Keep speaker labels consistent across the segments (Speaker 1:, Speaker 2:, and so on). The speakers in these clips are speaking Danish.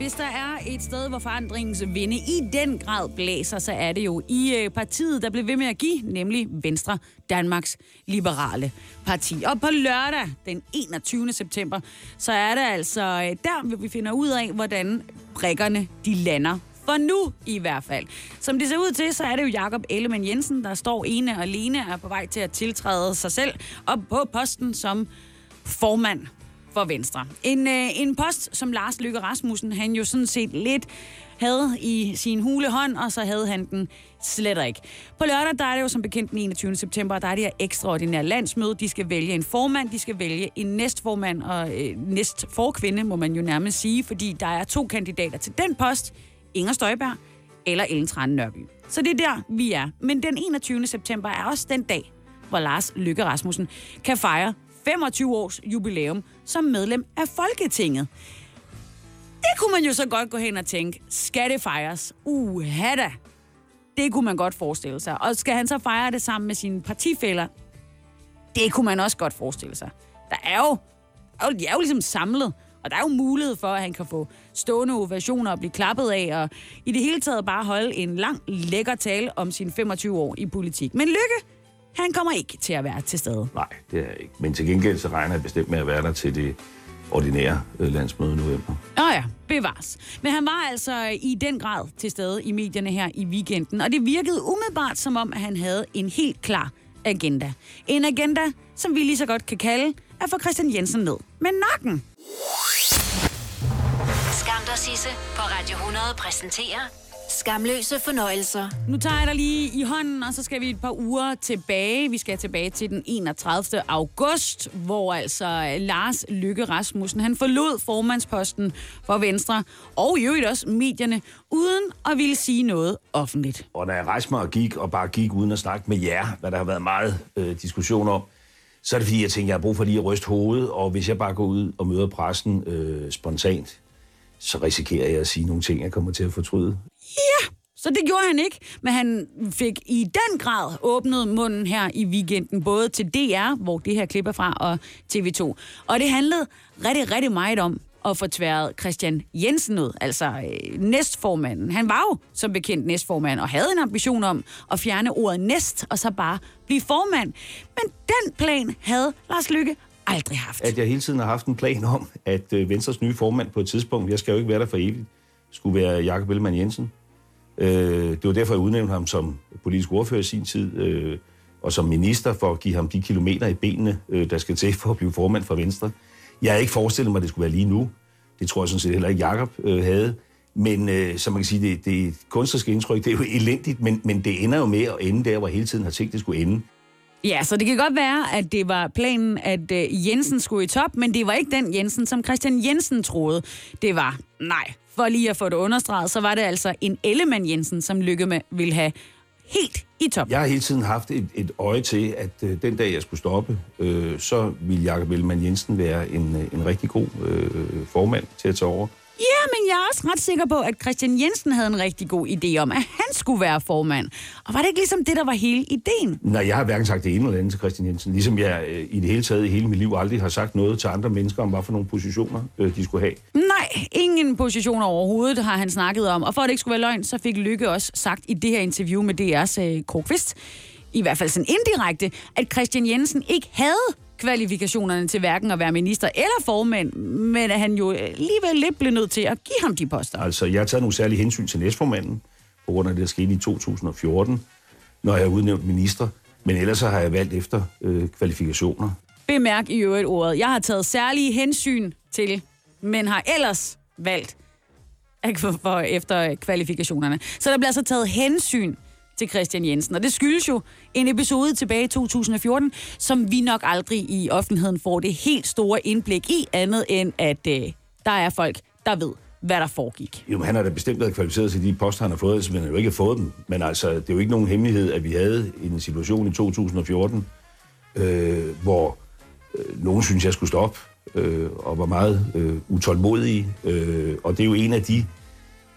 Speaker 1: Hvis der er et sted, hvor forandringens vinde i den grad blæser, så er det jo i øh, partiet, der blev ved med at give, nemlig Venstre, Danmarks Liberale Parti. Og på lørdag, den 21. september, så er det altså øh, der, hvor vi finder ud af, hvordan brikkerne de lander for nu i hvert fald. Som det ser ud til, så er det jo Jakob Ellemann Jensen, der står ene og alene er på vej til at tiltræde sig selv op på posten som formand for Venstre. En, øh, en post, som Lars Løkke Rasmussen, han jo sådan set lidt havde i sin hule hånd, og så havde han den slet ikke. På lørdag, der er det jo som bekendt den 21. september, der er det her ekstraordinære landsmøde. De skal vælge en formand, de skal vælge en næstformand og øh, næstforkvinde, må man jo nærmest sige, fordi der er to kandidater til den post, Inger Støjberg eller Ellen Trane Nørby. Så det er der, vi er. Men den 21. september er også den dag, hvor Lars Lykke Rasmussen kan fejre 25 års jubilæum som medlem af Folketinget. Det kunne man jo så godt gå hen og tænke, skal det fejres? Uha da! Det kunne man godt forestille sig. Og skal han så fejre det sammen med sine partifælder? Det kunne man også godt forestille sig. Der er jo, de er jo ligesom samlet, og der er jo mulighed for, at han kan få stående ovationer og blive klappet af, og i det hele taget bare holde en lang, lækker tale om sine 25 år i politik. Men Lykke, han kommer ikke til at være til stede.
Speaker 2: Nej, det er jeg ikke. Men til gengæld så regner jeg bestemt med at være der til det ordinære øh, landsmøde i november.
Speaker 1: Åh oh ja, bevares. Men han var altså i den grad til stede i medierne her i weekenden, og det virkede umiddelbart som om, at han havde en helt klar agenda. En agenda, som vi lige så godt kan kalde at få Christian Jensen ned med nakken.
Speaker 3: Skam der Sisse på Radio 100 præsenterer Skamløse fornøjelser.
Speaker 1: Nu tager jeg dig lige i hånden, og så skal vi et par uger tilbage. Vi skal tilbage til den 31. august, hvor altså Lars Lykke Rasmussen, han forlod formandsposten for Venstre, og i øvrigt også medierne, uden at ville sige noget offentligt.
Speaker 2: Og da jeg rejste mig og gik, og bare gik uden at snakke med jer, hvad der har været meget øh, diskussion om, så er det fordi, jeg tænker, jeg har brug for lige at ryste hovedet, og hvis jeg bare går ud og møder pressen øh, spontant, så risikerer jeg at sige nogle ting, jeg kommer til at fortryde.
Speaker 1: Ja, så det gjorde han ikke. Men han fik i den grad åbnet munden her i weekenden, både til DR, hvor det her klip er fra, og TV2. Og det handlede rigtig, rigtig meget om at få tværet Christian Jensen ud, altså øh, næstformanden. Han var jo som bekendt næstformand og havde en ambition om at fjerne ordet næst og så bare blive formand. Men den plan havde Lars Lykke aldrig haft.
Speaker 2: At jeg hele tiden har haft en plan om, at øh, Venstres nye formand på et tidspunkt, jeg skal jo ikke være der for evigt, skulle være Jakob Ellemann Jensen. Øh, det var derfor, jeg udnævnte ham som politisk ordfører i sin tid, øh, og som minister for at give ham de kilometer i benene, øh, der skal til for at blive formand for Venstre. Jeg havde ikke forestillet mig, at det skulle være lige nu. Det tror jeg sådan set heller ikke, Jakob øh, havde. Men øh, som man kan sige, det, det kunstneriske indtryk, det er jo elendigt, men, men det ender jo med at ende der, hvor hele tiden har tænkt, det skulle ende.
Speaker 1: Ja, så det kan godt være, at det var planen, at øh, Jensen skulle i top, men det var ikke den Jensen, som Christian Jensen troede. Det var, nej, for lige at få det understreget, så var det altså en Ellemann Jensen, som Lykke med ville have helt i top.
Speaker 2: Jeg har hele tiden haft et, et øje til, at øh, den dag, jeg skulle stoppe, øh, så ville Jakob Ellemann Jensen være en, øh, en rigtig god øh, formand til at tage over.
Speaker 1: Ja, men jeg er også ret sikker på, at Christian Jensen havde en rigtig god idé om, at han skulle være formand. Og var det ikke ligesom det, der var hele ideen?
Speaker 2: Nej, jeg har hverken sagt det ene eller andet til Christian Jensen. Ligesom jeg øh, i det hele taget i hele mit liv aldrig har sagt noget til andre mennesker om, hvad for nogle positioner øh, de skulle have.
Speaker 1: Nej, ingen positioner overhovedet har han snakket om. Og for at det ikke skulle være løgn, så fik Lykke også sagt i det her interview med DR's øh, Kåre Kvist, i hvert fald sådan indirekte, at Christian Jensen ikke havde kvalifikationerne til hverken at være minister eller formand, men at han jo alligevel lidt blev nødt til at give ham de poster.
Speaker 2: Altså, jeg har taget nogle særlige hensyn til næstformanden, på grund af det, der skete i 2014, når jeg har udnævnt minister. Men ellers så har jeg valgt efter øh, kvalifikationer.
Speaker 1: Bemærk i øvrigt ordet. Jeg har taget særlige hensyn til, men har ellers valgt for, efter kvalifikationerne. Så der bliver altså taget hensyn til Christian Jensen. Og det skyldes jo en episode tilbage i 2014, som vi nok aldrig i offentligheden får det helt store indblik i, andet end at øh, der er folk, der ved, hvad der foregik.
Speaker 2: Jo, men han har da bestemt været kvalificeret til de poster, han har fået, så han har jo ikke fået dem. Men altså, det er jo ikke nogen hemmelighed, at vi havde en situation i 2014, øh, hvor øh, nogen synes, jeg skulle stoppe, øh, og var meget øh, utålmodig. Øh, og det er jo en af de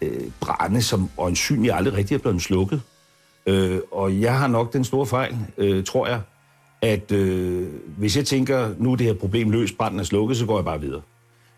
Speaker 2: øh, brænde, som øjensynligt aldrig rigtig er blevet slukket. Øh, og jeg har nok den store fejl, øh, tror jeg, at øh, hvis jeg tænker, nu er det her problem løst, branden er slukket, så går jeg bare videre.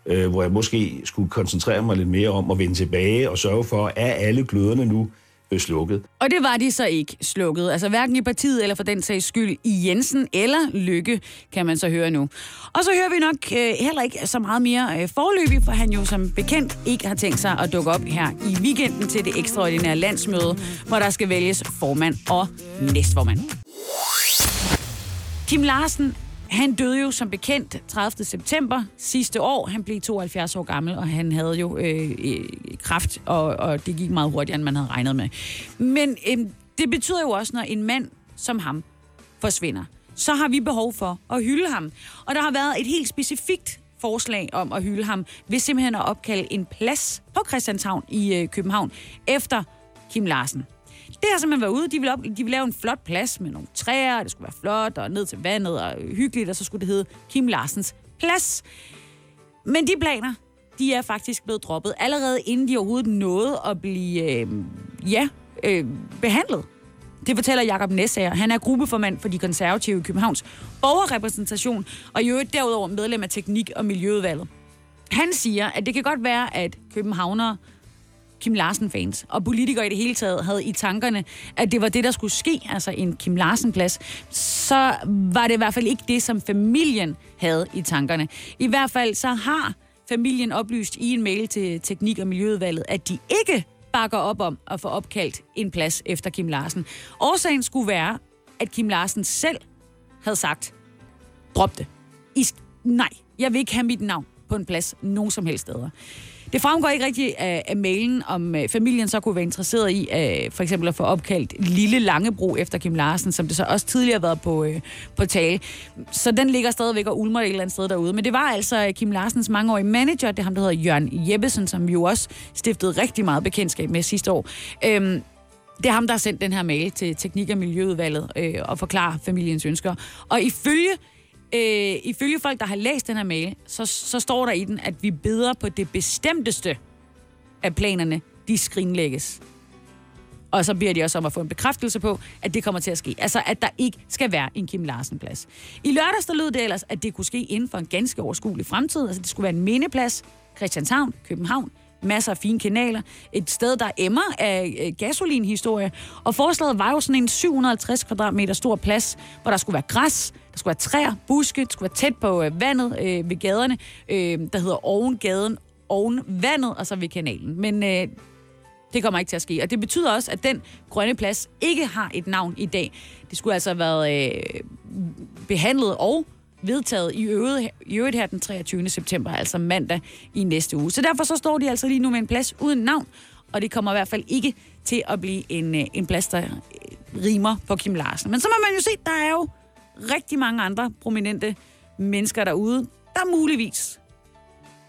Speaker 2: Øh, hvor jeg måske skulle koncentrere mig lidt mere om at vende tilbage og sørge for, at alle gløderne nu øh, slukket.
Speaker 1: Og det var de så ikke slukket. Altså hverken i partiet eller for den sags skyld i Jensen eller Lykke, kan man så høre nu. Og så hører vi nok øh, heller ikke så meget mere øh, forløbig, for han jo som bekendt ikke har tænkt sig at dukke op her i weekenden til det ekstraordinære landsmøde, hvor der skal vælges formand og næstformand. Kim Larsen han døde jo som bekendt 30. september sidste år. Han blev 72 år gammel, og han havde jo øh, øh, kraft, og, og det gik meget hurtigere, end man havde regnet med. Men øh, det betyder jo også, når en mand som ham forsvinder, så har vi behov for at hylde ham. Og der har været et helt specifikt forslag om at hylde ham, ved simpelthen at opkalde en plads på Christianshavn i øh, København efter Kim Larsen. Det har simpelthen været ude. De ville, op, de ville lave en flot plads med nogle træer, det skulle være flot, og ned til vandet, og hyggeligt, og så skulle det hedde Kim Larsens Plads. Men de planer, de er faktisk blevet droppet, allerede inden de overhovedet nåede at blive, øh, ja, øh, behandlet. Det fortæller Jakob Nessager. Han er gruppeformand for de konservative i Københavns borgerrepræsentation, og i øvrigt derudover medlem af teknik- og miljøudvalget. Han siger, at det kan godt være, at københavnere Kim Larsen-fans, og politikere i det hele taget havde i tankerne, at det var det, der skulle ske, altså en Kim Larsen-plads, så var det i hvert fald ikke det, som familien havde i tankerne. I hvert fald så har familien oplyst i en mail til Teknik- og Miljøudvalget, at de ikke bakker op om at få opkaldt en plads efter Kim Larsen. Årsagen skulle være, at Kim Larsen selv havde sagt, drop det. I, nej, jeg vil ikke have mit navn på en plads nogen som helst steder. Det fremgår ikke rigtigt af, af mailen, om øh, familien så kunne være interesseret i øh, for eksempel at få opkaldt Lille Langebro efter Kim Larsen, som det så også tidligere har været på, øh, på tale. Så den ligger stadigvæk og ulmer et eller andet sted derude. Men det var altså øh, Kim Larsens mangeårige manager, det er ham, der hedder Jørgen Jeppesen, som jo også stiftede rigtig meget bekendtskab med sidste år. Øhm, det er ham, der har sendt den her mail til Teknik- og Miljøudvalget øh, og forklarer familiens ønsker. Og ifølge øh, ifølge folk, der har læst den her mail, så, så står der i den, at vi beder på det bestemteste af planerne, de skrinlægges. Og så beder de også om at få en bekræftelse på, at det kommer til at ske. Altså, at der ikke skal være en Kim Larsen-plads. I lørdags der lød det ellers, at det kunne ske inden for en ganske overskuelig fremtid. Altså, det skulle være en mindeplads. Christianshavn, København, masser af fine kanaler. Et sted, der emmer af øh, gasolinhistorie. Og forslaget var jo sådan en 750 kvadratmeter stor plads, hvor der skulle være græs, der skulle være træer, buske, det skulle være tæt på øh, vandet øh, ved gaderne, øh, der hedder ovengaden, oven vandet, og så ved kanalen. Men øh, det kommer ikke til at ske. Og det betyder også, at den grønne plads ikke har et navn i dag. Det skulle altså have været øh, behandlet og vedtaget i øvrigt, i øvrigt her den 23. september, altså mandag i næste uge. Så derfor så står de altså lige nu med en plads uden navn, og det kommer i hvert fald ikke til at blive en, øh, en plads, der øh, rimer på Kim Larsen. Men så må man jo se, der er jo rigtig mange andre prominente mennesker derude, der muligvis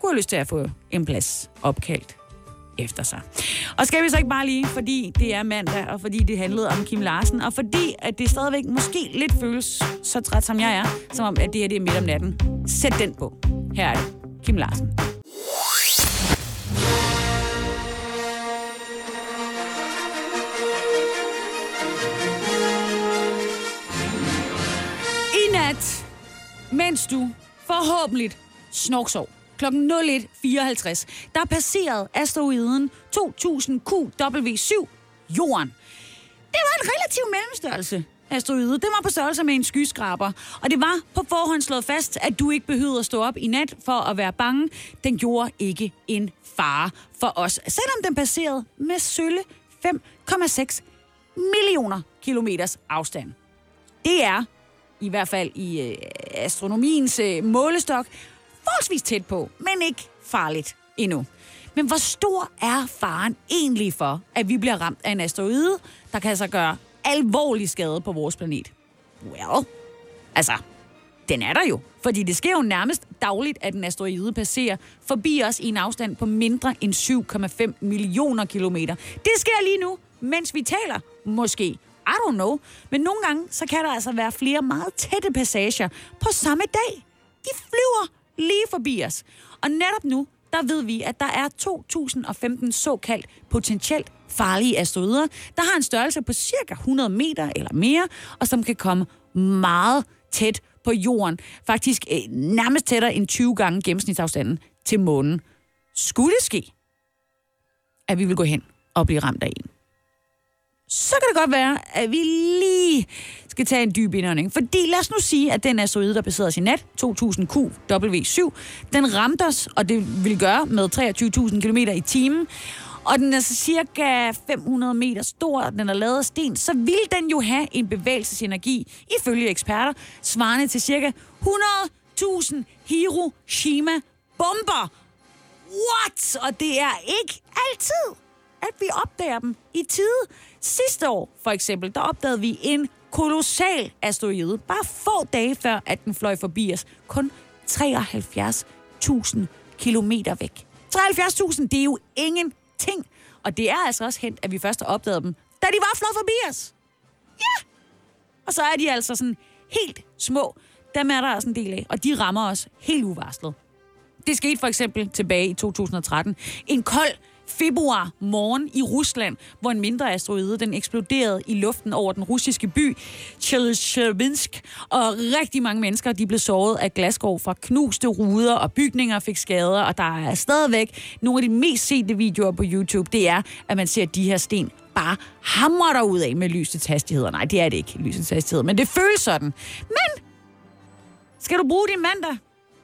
Speaker 1: kunne have lyst til at få en plads opkaldt efter sig. Og skal vi så ikke bare lige, fordi det er mandag, og fordi det handlede om Kim Larsen, og fordi at det stadigvæk måske lidt føles så træt, som jeg er, som om at det her det er midt om natten. Sæt den på. Her er det. Kim Larsen. I nat, mens du forhåbentlig snorksov, kl. 01.54, der passerede asteroiden 2000 QW7 Jorden. Det var en relativ mellemstørrelse asteroide. Det var på størrelse med en skyskraber. Og det var på forhånd slået fast, at du ikke behøvede at stå op i nat for at være bange. Den gjorde ikke en fare for os, selvom den passerede med sølle 5,6 millioner kilometers afstand. Det er, i hvert fald i øh, astronomiens øh, målestok, forholdsvis tæt på, men ikke farligt endnu. Men hvor stor er faren egentlig for, at vi bliver ramt af en asteroide, der kan så gøre alvorlig skade på vores planet? Well, altså, den er der jo. Fordi det sker jo nærmest dagligt, at en asteroide passerer forbi os i en afstand på mindre end 7,5 millioner kilometer. Det sker lige nu, mens vi taler. Måske. I don't know. Men nogle gange, så kan der altså være flere meget tætte passager på samme dag. De flyver lige forbi os. Og netop nu, der ved vi, at der er 2.015 såkaldt potentielt farlige asteroider, der har en størrelse på cirka 100 meter eller mere, og som kan komme meget tæt på jorden. Faktisk øh, nærmest tættere end 20 gange gennemsnitsafstanden til månen. Skulle det ske, at vi vil gå hen og blive ramt af en, så kan det godt være, at vi lige skal tage en dyb indånding. Fordi lad os nu sige, at den asteroide, der passerede sin nat, 2000 QW7, den ramte os, og det vil gøre med 23.000 km i timen. Og den er så cirka 500 meter stor, den er lavet af sten, så vil den jo have en bevægelsesenergi, ifølge eksperter, svarende til cirka 100.000 Hiroshima-bomber. What? Og det er ikke altid, at vi opdager dem i tide. Sidste år, for eksempel, der opdagede vi en kolossal asteroide, bare få dage før, at den fløj forbi os. Kun 73.000 kilometer væk. 73.000, det er jo ingenting. Og det er altså også hent, at vi først har opdaget dem, da de var flået forbi os. Ja! Og så er de altså sådan helt små. Dem er der også en del af, og de rammer os helt uvarslet. Det skete for eksempel tilbage i 2013. En kold februar morgen i Rusland, hvor en mindre asteroide den eksploderede i luften over den russiske by Chelyabinsk, og rigtig mange mennesker de blev såret af glasgård fra knuste ruder, og bygninger fik skader, og der er stadigvæk nogle af de mest sete videoer på YouTube, det er, at man ser de her sten bare hamrer der ud af med lysets hastigheder. Nej, det er det ikke, lysets hastighed, men det føles sådan. Men skal du bruge din mandag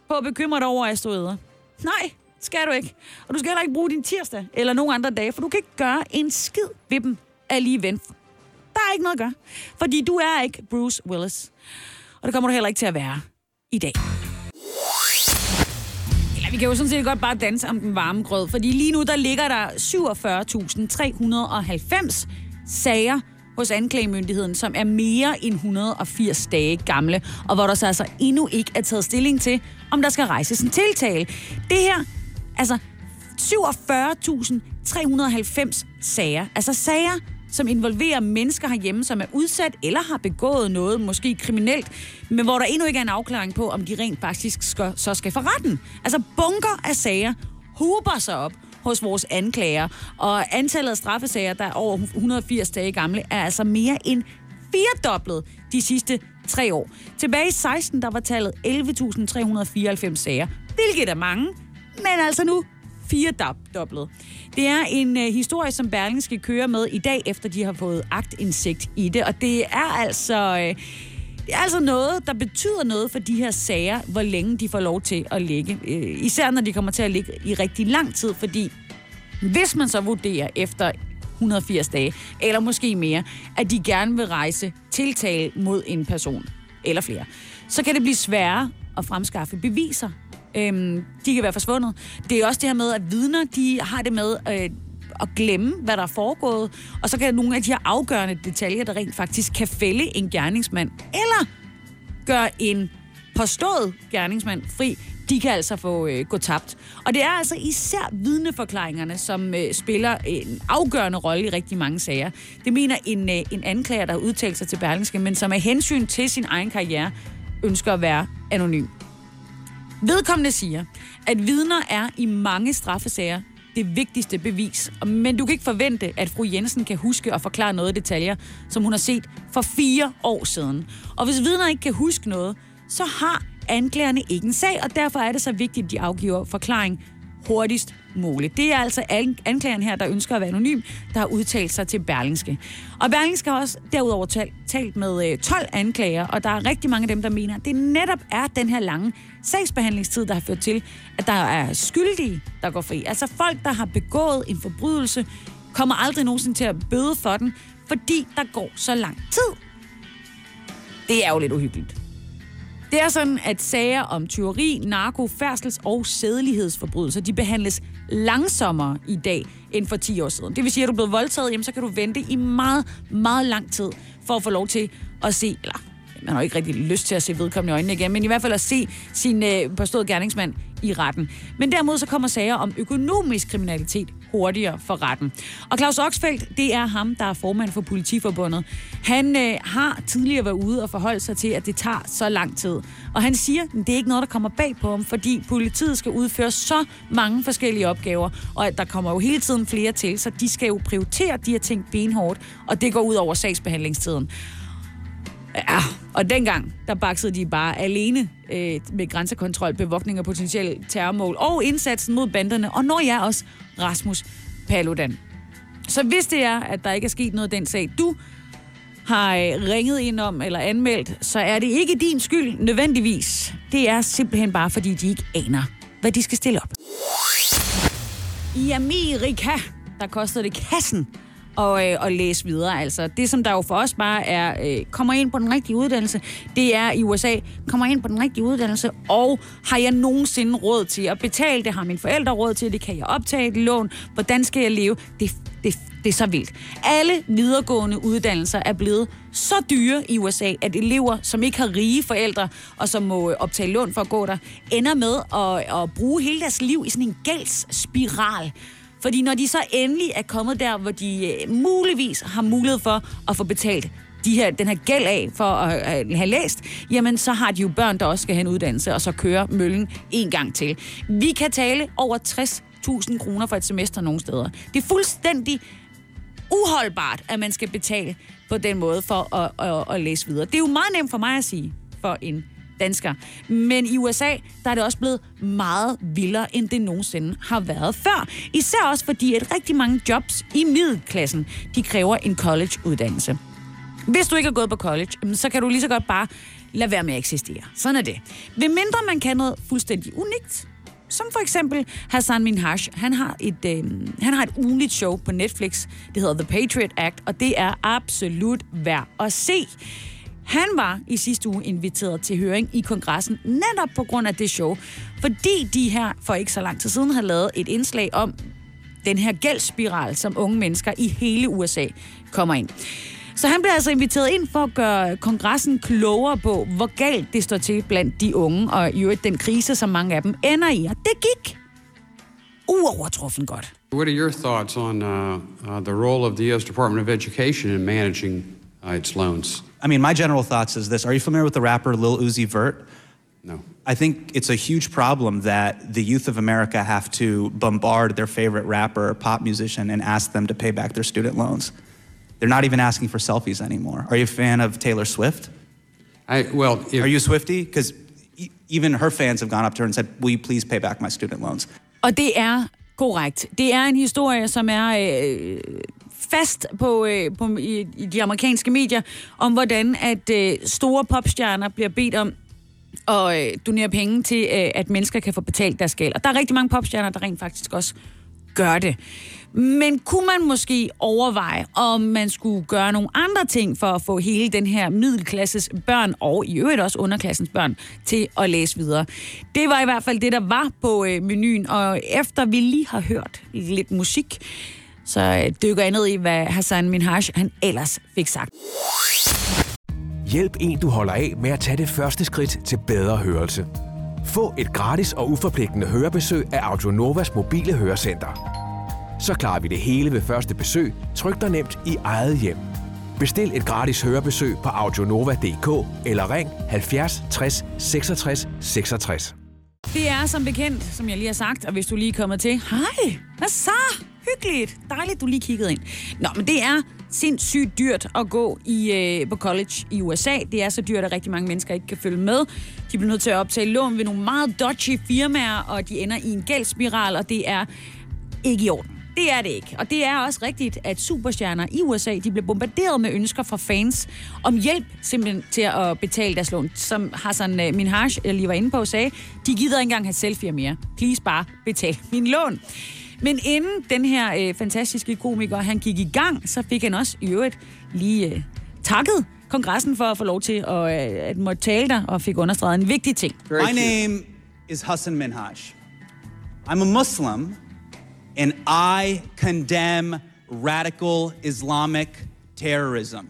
Speaker 1: på at bekymre dig over asteroider? Nej, skal du ikke. Og du skal heller ikke bruge din tirsdag eller nogen andre dage, for du kan ikke gøre en skid ved dem alligevel. Der er ikke noget at gøre, fordi du er ikke Bruce Willis. Og det kommer du heller ikke til at være i dag. Eller vi kan jo sådan set godt bare danse om den varme grød, fordi lige nu der ligger der 47.390 sager hos anklagemyndigheden, som er mere end 180 dage gamle, og hvor der så altså endnu ikke er taget stilling til, om der skal rejses en tiltale. Det her, altså 47.390 sager, altså sager, som involverer mennesker herhjemme, som er udsat eller har begået noget, måske kriminelt, men hvor der endnu ikke er en afklaring på, om de rent faktisk skal, så skal for retten. Altså bunker af sager huber sig op hos vores anklager, og antallet af straffesager, der er over 180 dage gamle, er altså mere end firedoblet de sidste tre år. Tilbage i 16, der var tallet 11.394 sager, hvilket er mange, men altså nu firedoblet. Det er en øh, historie, som Berlingske skal køre med i dag, efter de har fået agtindsigt i det, og det er altså... Øh, det er altså noget, der betyder noget for de her sager, hvor længe de får lov til at ligge. Øh, især når de kommer til at ligge i rigtig lang tid, fordi hvis man så vurderer efter 180 dage, eller måske mere, at de gerne vil rejse tiltale mod en person, eller flere, så kan det blive sværere at fremskaffe beviser. Øhm, de kan være forsvundet. Det er også det her med, at vidner, de har det med øh, at glemme, hvad der er foregået, og så kan nogle af de her afgørende detaljer, der rent faktisk kan fælde en gerningsmand, eller gøre en påstået gerningsmand fri, de kan altså få øh, gå tabt. Og det er altså især vidneforklaringerne, som øh, spiller en afgørende rolle i rigtig mange sager. Det mener en, øh, en anklager, der har udtalt sig til Berlingske, men som af hensyn til sin egen karriere ønsker at være anonym. Vedkommende siger, at vidner er i mange straffesager det vigtigste bevis. Men du kan ikke forvente, at fru Jensen kan huske og forklare noget i detaljer, som hun har set for fire år siden. Og hvis vidner ikke kan huske noget, så har anklagerne ikke en sag, og derfor er det så vigtigt, at de afgiver forklaring hurtigst muligt. Det er altså anklageren her, der ønsker at være anonym, der har udtalt sig til Berlingske. Og Berlingske har også derudover talt, talt med øh, 12 anklager, og der er rigtig mange af dem, der mener, at det netop er den her lange sagsbehandlingstid, der har ført til, at der er skyldige, der går fri. Altså folk, der har begået en forbrydelse, kommer aldrig nogensinde til at bøde for den, fordi der går så lang tid. Det er jo lidt uhyggeligt. Det er sådan, at sager om tyveri, narko, færdsels- og sædelighedsforbrydelser, de behandles langsommere i dag end for 10 år siden. Det vil sige, at du er blevet voldtaget, jamen, så kan du vente i meget, meget lang tid for at få lov til at se, eller man har jo ikke rigtig lyst til at se vedkommende i øjnene igen, men i hvert fald at se sin øh, påståede gerningsmand i retten. Men derimod så kommer sager om økonomisk kriminalitet hurtigere for retten. Og Claus Oxfeldt, det er ham, der er formand for Politiforbundet. Han øh, har tidligere været ude og forholdt sig til, at det tager så lang tid. Og han siger, at det er ikke noget, der kommer bag på ham, fordi politiet skal udføre så mange forskellige opgaver, og at der kommer jo hele tiden flere til, så de skal jo prioritere de her ting benhårdt, og det går ud over sagsbehandlingstiden. Ja, og dengang, der baksede de bare alene øh, med grænsekontrol, bevogtning af potentielle terrormål og indsatsen mod banderne, og når jeg også Rasmus Paludan. Så hvis det er, at der ikke er sket noget den sag, du har øh, ringet ind om eller anmeldt, så er det ikke din skyld nødvendigvis. Det er simpelthen bare, fordi de ikke aner, hvad de skal stille op. I Amerika, der kostede det kassen og, øh, og læse videre. Altså, det, som der jo for os bare er, øh, kommer ind på den rigtige uddannelse, det er i USA, kommer ind på den rigtige uddannelse, og har jeg nogensinde råd til at betale det? Har mine forældre råd til det? Kan jeg optage et lån? Hvordan skal jeg leve? Det, det, det er så vildt. Alle videregående uddannelser er blevet så dyre i USA, at elever, som ikke har rige forældre, og som må øh, optage lån for at gå der, ender med at, at bruge hele deres liv i sådan en gældsspiral. Fordi når de så endelig er kommet der, hvor de øh, muligvis har mulighed for at få betalt de her, den her gæld af for at øh, have læst, jamen så har de jo børn, der også skal have en uddannelse, og så kører møllen en gang til. Vi kan tale over 60.000 kroner for et semester nogle steder. Det er fuldstændig uholdbart, at man skal betale på den måde for at, at, at læse videre. Det er jo meget nemt for mig at sige, for en dansker. Men i USA, der er det også blevet meget vildere, end det nogensinde har været før. Især også fordi, at rigtig mange jobs i middelklassen, de kræver en college-uddannelse. Hvis du ikke har gået på college, så kan du lige så godt bare lade være med at eksistere. Sådan er det. Ved mindre man kan noget fuldstændig unikt, som for eksempel Hassan Minhaj. Han har et, øh, han har et ugenligt show på Netflix. Det hedder The Patriot Act, og det er absolut værd at se. Han var i sidste uge inviteret til høring i kongressen, netop på grund af det show, fordi de her for ikke så lang tid siden har lavet et indslag om den her gældsspiral, som unge mennesker i hele USA kommer ind. Så han blev altså inviteret ind for at gøre kongressen klogere på, hvor galt det står til blandt de unge, og i øvrigt den krise, som mange af dem ender i. Og det gik uovertruffen godt.
Speaker 4: What are your thoughts on uh, uh, the role of the U.S. Department of Education in managing uh, its loans?
Speaker 5: I mean, my general thoughts is this. Are you familiar with the rapper Lil Uzi Vert?
Speaker 4: No.
Speaker 5: I think it's a huge problem that the youth of America have to bombard their favorite rapper or pop musician and ask them to pay back their student loans. They're not even asking for selfies anymore. Are you a fan of Taylor Swift?
Speaker 4: I, well, if,
Speaker 5: Are you a Swifty? Because even her fans have gone up to her and said, Will you please pay back my student loans?
Speaker 1: Og det er korrekt. Det er en historie, som er øh, fast på, øh, på i, i de amerikanske medier, om hvordan at øh, store popstjerner bliver bedt om at øh, donere penge til, øh, at mennesker kan få betalt deres gæld. Og der er rigtig mange popstjerner, der rent faktisk også gør det. Men kunne man måske overveje, om man skulle gøre nogle andre ting for at få hele den her middelklasses børn, og i øvrigt også underklassens børn, til at læse videre? Det var i hvert fald det, der var på øh, menuen, og efter vi lige har hørt lidt musik, så øh, dykker jeg ned i, hvad Hassan Minhaj han ellers fik sagt.
Speaker 6: Hjælp en, du holder af med at tage det første skridt til bedre hørelse. Få et gratis og uforpligtende hørebesøg af Audionovas mobile hørecenter. Så klarer vi det hele ved første besøg, tryk dig nemt i eget hjem. Bestil et gratis hørebesøg på audionova.dk eller ring 70 60 66 66.
Speaker 1: Det er som bekendt, som jeg lige har sagt, og hvis du lige er kommet til, hej, hvad så? Hyggeligt. Dejligt, du lige kiggede ind. Nå, men det er sindssygt dyrt at gå i, øh, på college i USA. Det er så dyrt, at rigtig mange mennesker ikke kan følge med. De bliver nødt til at optage lån ved nogle meget dodgy firmaer, og de ender i en gældsspiral, og det er ikke i orden. Det er det ikke. Og det er også rigtigt, at superstjerner i USA, de bliver bombarderet med ønsker fra fans om hjælp simpelthen til at betale deres lån. Som Hassan øh, Minhaj, jeg lige var inde på, sagde, de gider ikke engang have selfie mere. Please bare betal min lån. Men inden den her øh, fantastiske komiker, han gik i gang, så fik han også i øvrigt lige øh, takket kongressen for at få lov til at, øh, at måtte tale der, og fik understreget en vigtig ting.
Speaker 5: My name is Hassan Minhaj. I'm a Muslim, and I condemn radical Islamic terrorism.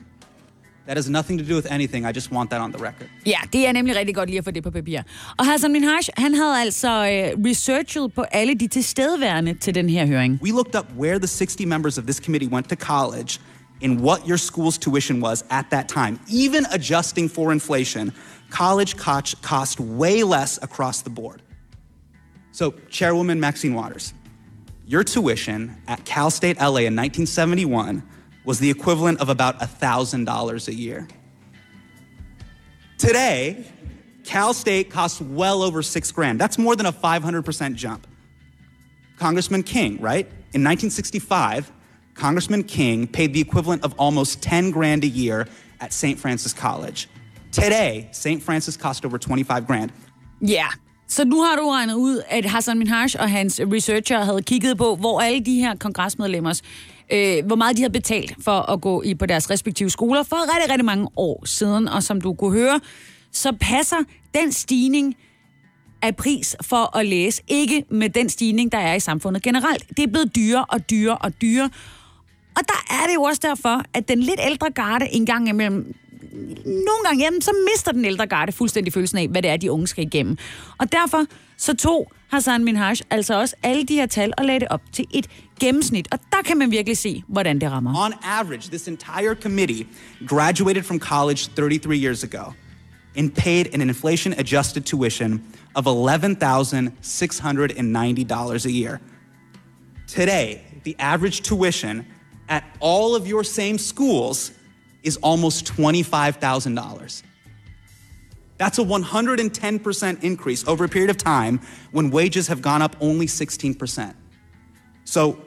Speaker 5: That has nothing to do with anything. I just want that on the record.
Speaker 1: Ja, det er nemlig rigtig godt lige at få det på papir. Og Hassan Minhaj, han havde altså øh, researchet på alle de tilstedeværende til den her høring.
Speaker 5: We looked up where the 60 members of this committee went to college and what your school's tuition was at that time. Even adjusting for inflation, college cost, cost way less across the board. So, Chairwoman Maxine Waters, your tuition at Cal State LA in 1971 was the equivalent of about $1,000 a year. Today, Cal State costs well over six grand. That's more than a 500% jump. Congressman King, right? In 1965, Congressman King paid the equivalent of almost 10 grand a year at St. Francis College. Today, St. Francis cost over 25 grand.
Speaker 1: Ja, så nu har du regnet ud, at Hassan Minhaj og hans researcher havde kigget på, hvor alle de her kongresmedlemmers, øh, hvor meget de havde betalt for at gå i på deres respektive skoler for rigtig, rigtig mange år siden. Og som du kunne høre, så passer den stigning af pris for at læse ikke med den stigning, der er i samfundet generelt. Det er blevet dyrere og dyrere og dyrere. Og der er det jo også derfor, at den lidt ældre garde en gang imellem nogle gange, jamen, så mister den ældre garde fuldstændig følelsen af, hvad det er, de unge skal igennem. Og derfor så tog Hassan Minhaj altså også alle de her tal og lagde det op til et gennemsnit. Og der kan man virkelig se, hvordan det rammer.
Speaker 5: On average, this entire committee graduated from college 33 years ago and paid an inflation adjusted tuition of $11,690 a year. Today, the average tuition at all of your same schools is almost $25,000. That's a 110% increase over a period of time when wages have gone up only 16%. So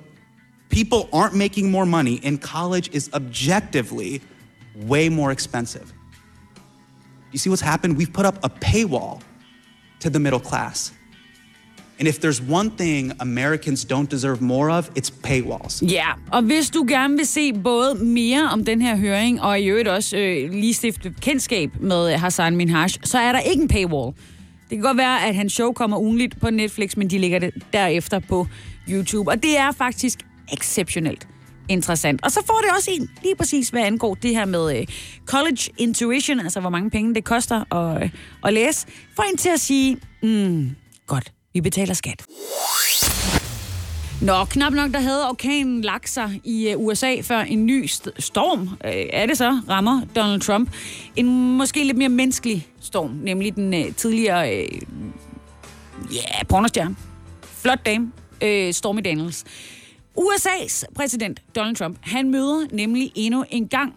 Speaker 5: people aren't making more money, and college is objectively way more expensive. You see what's happened? We've put up a paywall to the middle class. And if there's one thing Americans don't deserve more of, it's paywalls.
Speaker 1: Ja, og hvis du gerne vil se både mere om den her høring, og i øvrigt også øh, lige stifte kendskab med øh, Hassan Minhaj, så er der ikke en paywall. Det kan godt være, at hans show kommer ugenligt på Netflix, men de ligger det derefter på YouTube. Og det er faktisk exceptionelt interessant. Og så får det også en lige præcis, hvad angår det her med øh, college intuition, altså hvor mange penge det koster at, øh, at læse, får en til at sige, mm, godt, vi betaler skat. Nå, knap nok, der havde orkanen lagt sig i øh, USA, før en ny st- storm, øh, er det så, rammer Donald Trump. En måske lidt mere menneskelig storm, nemlig den øh, tidligere øh, ja, pornostjerne. Flot dame, øh, Stormy Daniels. USA's præsident Donald Trump, han møder nemlig endnu en gang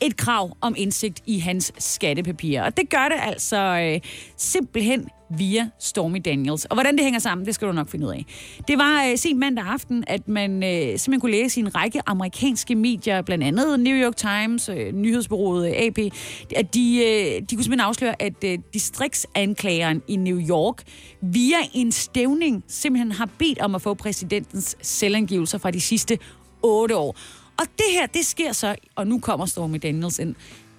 Speaker 1: et krav om indsigt i hans skattepapirer. Og det gør det altså øh, simpelthen via Stormy Daniels. Og hvordan det hænger sammen, det skal du nok finde ud af. Det var øh, sent mandag aften, at man øh, simpelthen kunne læse i en række amerikanske medier, blandt andet New York Times, øh, nyhedsbureauet øh, AP, at de, øh, de kunne simpelthen afsløre, at øh, distriktsanklageren i New York via en stævning simpelthen har bedt om at få præsidentens selvangivelser fra de sidste otte år. Og det her, det sker så, og nu kommer Stormy Daniels ind,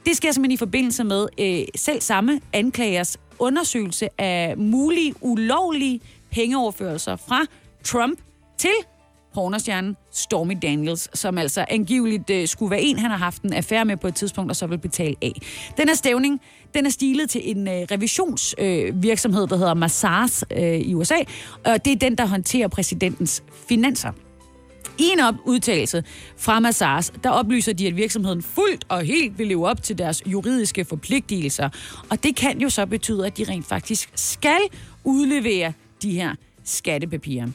Speaker 1: det sker simpelthen i forbindelse med øh, selv samme anklagers undersøgelse af mulige ulovlige pengeoverførelser fra Trump til pornostjernen Stormy Daniels, som altså angiveligt øh, skulle være en, han har haft en affære med på et tidspunkt, og så vil betale af. Den her stævning, den er stilet til en øh, revisionsvirksomhed, øh, der hedder Massars øh, i USA, og det er den, der håndterer præsidentens finanser. I en op- udtalelse fra Massars, der oplyser de, at virksomheden fuldt og helt vil leve op til deres juridiske forpligtelser. Og det kan jo så betyde, at de rent faktisk skal udlevere de her skattepapirer.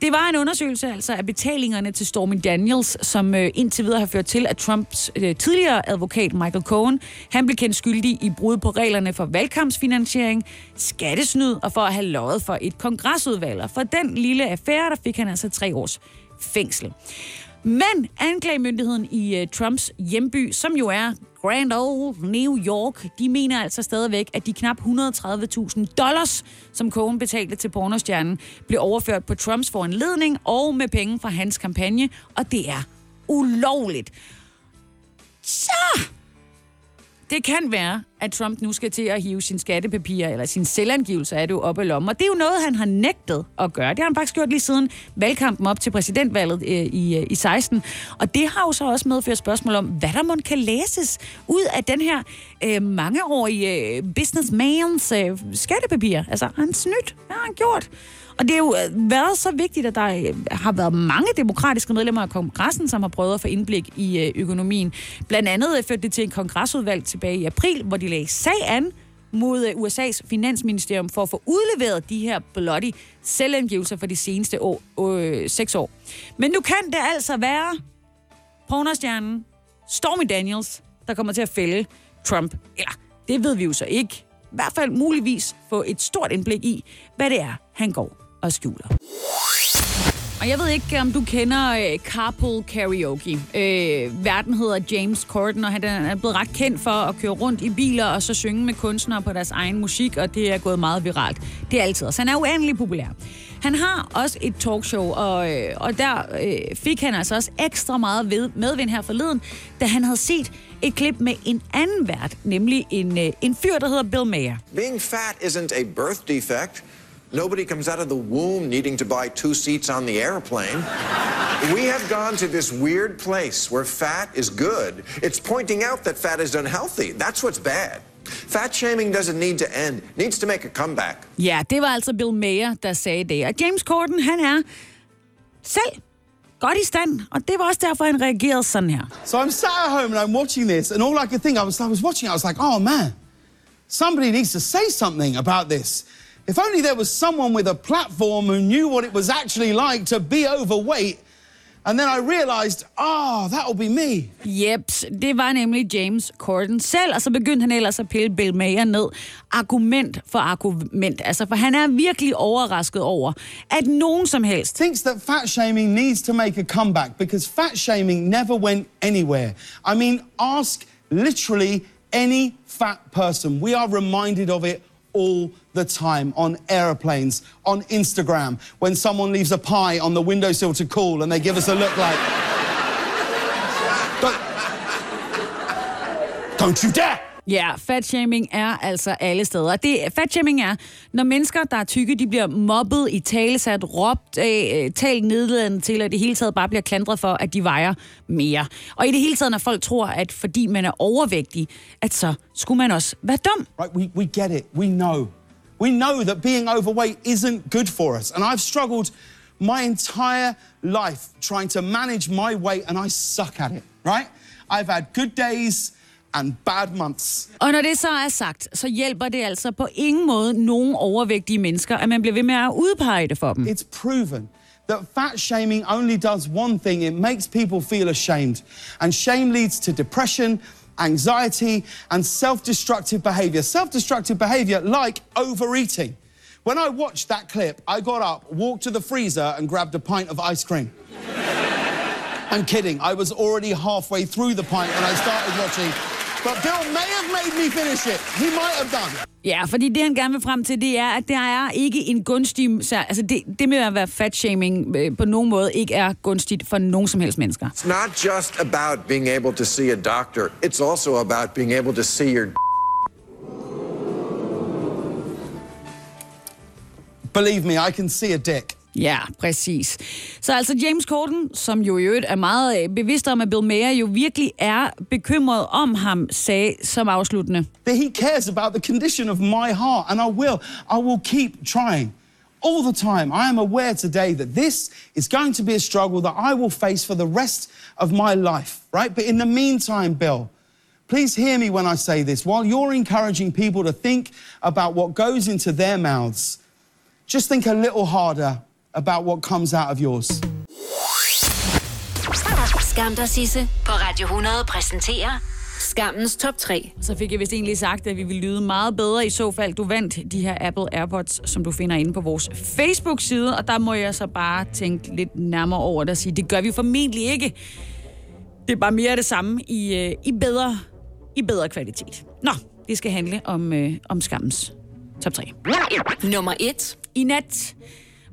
Speaker 1: Det var en undersøgelse altså af betalingerne til Stormy Daniels, som øh, indtil videre har ført til, at Trumps øh, tidligere advokat Michael Cohen, han blev kendt skyldig i brud på reglerne for valgkampsfinansiering, skattesnyd og for at have løjet for et kongresudvalg. Og for den lille affære, der fik han altså tre års fængsel. Men anklagemyndigheden i uh, Trumps hjemby, som jo er Grand Old New York, de mener altså stadigvæk, at de knap 130.000 dollars, som Cohen betalte til pornostjernen, blev overført på Trumps foranledning og med penge fra hans kampagne, og det er ulovligt. Så det kan være, at Trump nu skal til at hive sin skattepapirer, eller sin selvangivelse er det op i lommen. Og det er jo noget, han har nægtet at gøre. Det har han faktisk gjort lige siden valgkampen op til præsidentvalget øh, i, øh, i 16. Og det har jo så også medført spørgsmål om, hvad der må kan læses ud af den her øh, mangeårige øh, businessmans øh, skattepapirer. Altså, han snydt. Hvad har han gjort? Og det har jo øh, været så vigtigt, at der øh, har været mange demokratiske medlemmer af kongressen, som har prøvet at få indblik i øh, økonomien. Blandt andet førte det til en kongresudvalg tilbage i april, hvor de lagde sag an mod USA's finansministerium for at få udleveret de her bloody selvangivelser for de seneste år, øh, seks år. Men nu kan det altså være pornostjernen Stormy Daniels, der kommer til at fælde Trump. Eller, det ved vi jo så ikke. I hvert fald muligvis få et stort indblik i, hvad det er, han går og skjuler. Og jeg ved ikke, om du kender øh, Carpool Karaoke. Øh, verden hedder James Corden, og han er blevet ret kendt for at køre rundt i biler og så synge med kunstnere på deres egen musik, og det er gået meget viralt. Det er altid. Så han er uendelig populær. Han har også et talkshow, og, øh, og der øh, fik han altså også ekstra meget ved, medvind her forleden, da han havde set et klip med en anden vært, nemlig en, øh, en fyr, der hedder Bill Mayer.
Speaker 7: Being fat isn't a birth defect. Nobody comes out of the womb needing to buy two seats on the airplane. we have gone to this weird place where fat is good. It's pointing out that fat is unhealthy. That's what's bad. Fat shaming doesn't need to end. It needs to make a comeback.
Speaker 1: Ja, det var altså Bill Mayer, der sagde det. Og James Corden, han er selv godt i stand, og det var også derfor, han reagerede sådan her.
Speaker 8: So I'm sat at home and I'm watching this, and all I could think, I was, I was watching I was like, oh man, somebody needs to say something about this. If only there was someone with a platform who knew what it was actually like to be overweight. And then I realized, oh, that'll be me.
Speaker 1: Jeps, det var nemlig James Corden selv, og så begyndte han ellers at pille Bill Mayer ned. Argument for argument. Altså, for han er virkelig overrasket over, at nogen som helst...
Speaker 8: Thinks that fat shaming needs to make a comeback because fat shaming never went anywhere. I mean, ask literally any fat person. We are reminded of it all the time on airplanes, on Instagram, when someone leaves a pie on the windowsill to call and they give us a look like. don't, don't you dare!
Speaker 1: Ja, fatshaming er altså alle steder. Det, fatshaming er, når mennesker, der er tykke, de bliver mobbet, i talesat, råbt af, øh, talt nedladende til, og det hele taget bare bliver klandret for, at de vejer mere. Og i det hele taget, når folk tror, at fordi man er overvægtig, at så skulle man også være dum.
Speaker 8: Right, we, we get it. We know. We know that being overweight isn't good for us. And I've struggled my entire life trying to manage my weight, and I suck at it, right? I've had good days and bad months.
Speaker 1: Og når det så er sagt, så hjælper det altså på ingen måde nogen overvægtige mennesker, at man bliver ved med at udpege det for dem.
Speaker 8: It's proven that fat shaming only does one thing it makes people feel ashamed. And shame leads to depression, anxiety, and self destructive behavior. Self destructive behavior like overeating. When I watched that clip, I got up, walked to the freezer, and grabbed a pint of ice cream. I'm kidding. I was already halfway through the pint when I started watching. But Bill may have made me finish it. He might have done.
Speaker 1: Ja, fordi det han gerne vil frem til, det er, at der er ikke en gunstig... Så, altså det, det med at være fat-shaming øh, på nogen måde ikke er gunstigt for nogen som helst mennesker.
Speaker 7: It's not just about being able to see a doctor. It's also about being able to see your
Speaker 8: Believe me, I can see a dick.
Speaker 1: Ja, præcis. Så altså James Corden, som jo i øvrigt er meget øh, bevidst om, at Bill Mayer jo virkelig er bekymret om ham, sagde som afsluttende.
Speaker 8: That he cares about the condition of my heart, and I will. I will keep trying. All the time, I am aware today that this is going to be a struggle that I will face for the rest of my life, right? But in the meantime, Bill, please hear me when I say this. While you're encouraging people to think about what goes into their mouths, just think a little harder about what comes out of yours.
Speaker 3: Skam dig, Sisse på Radio 100 præsenterer Skammens top 3.
Speaker 1: Så fik jeg vist egentlig sagt, at vi ville lyde meget bedre i så fald, du vandt de her Apple AirPods, som du finder inde på vores Facebook-side. Og der må jeg så bare tænke lidt nærmere over det og sige, det gør vi formentlig ikke. Det er bare mere af det samme i, øh, i, bedre, i bedre kvalitet. Nå, det skal handle om, øh, om skammens top 3.
Speaker 3: Nummer 1.
Speaker 1: I nat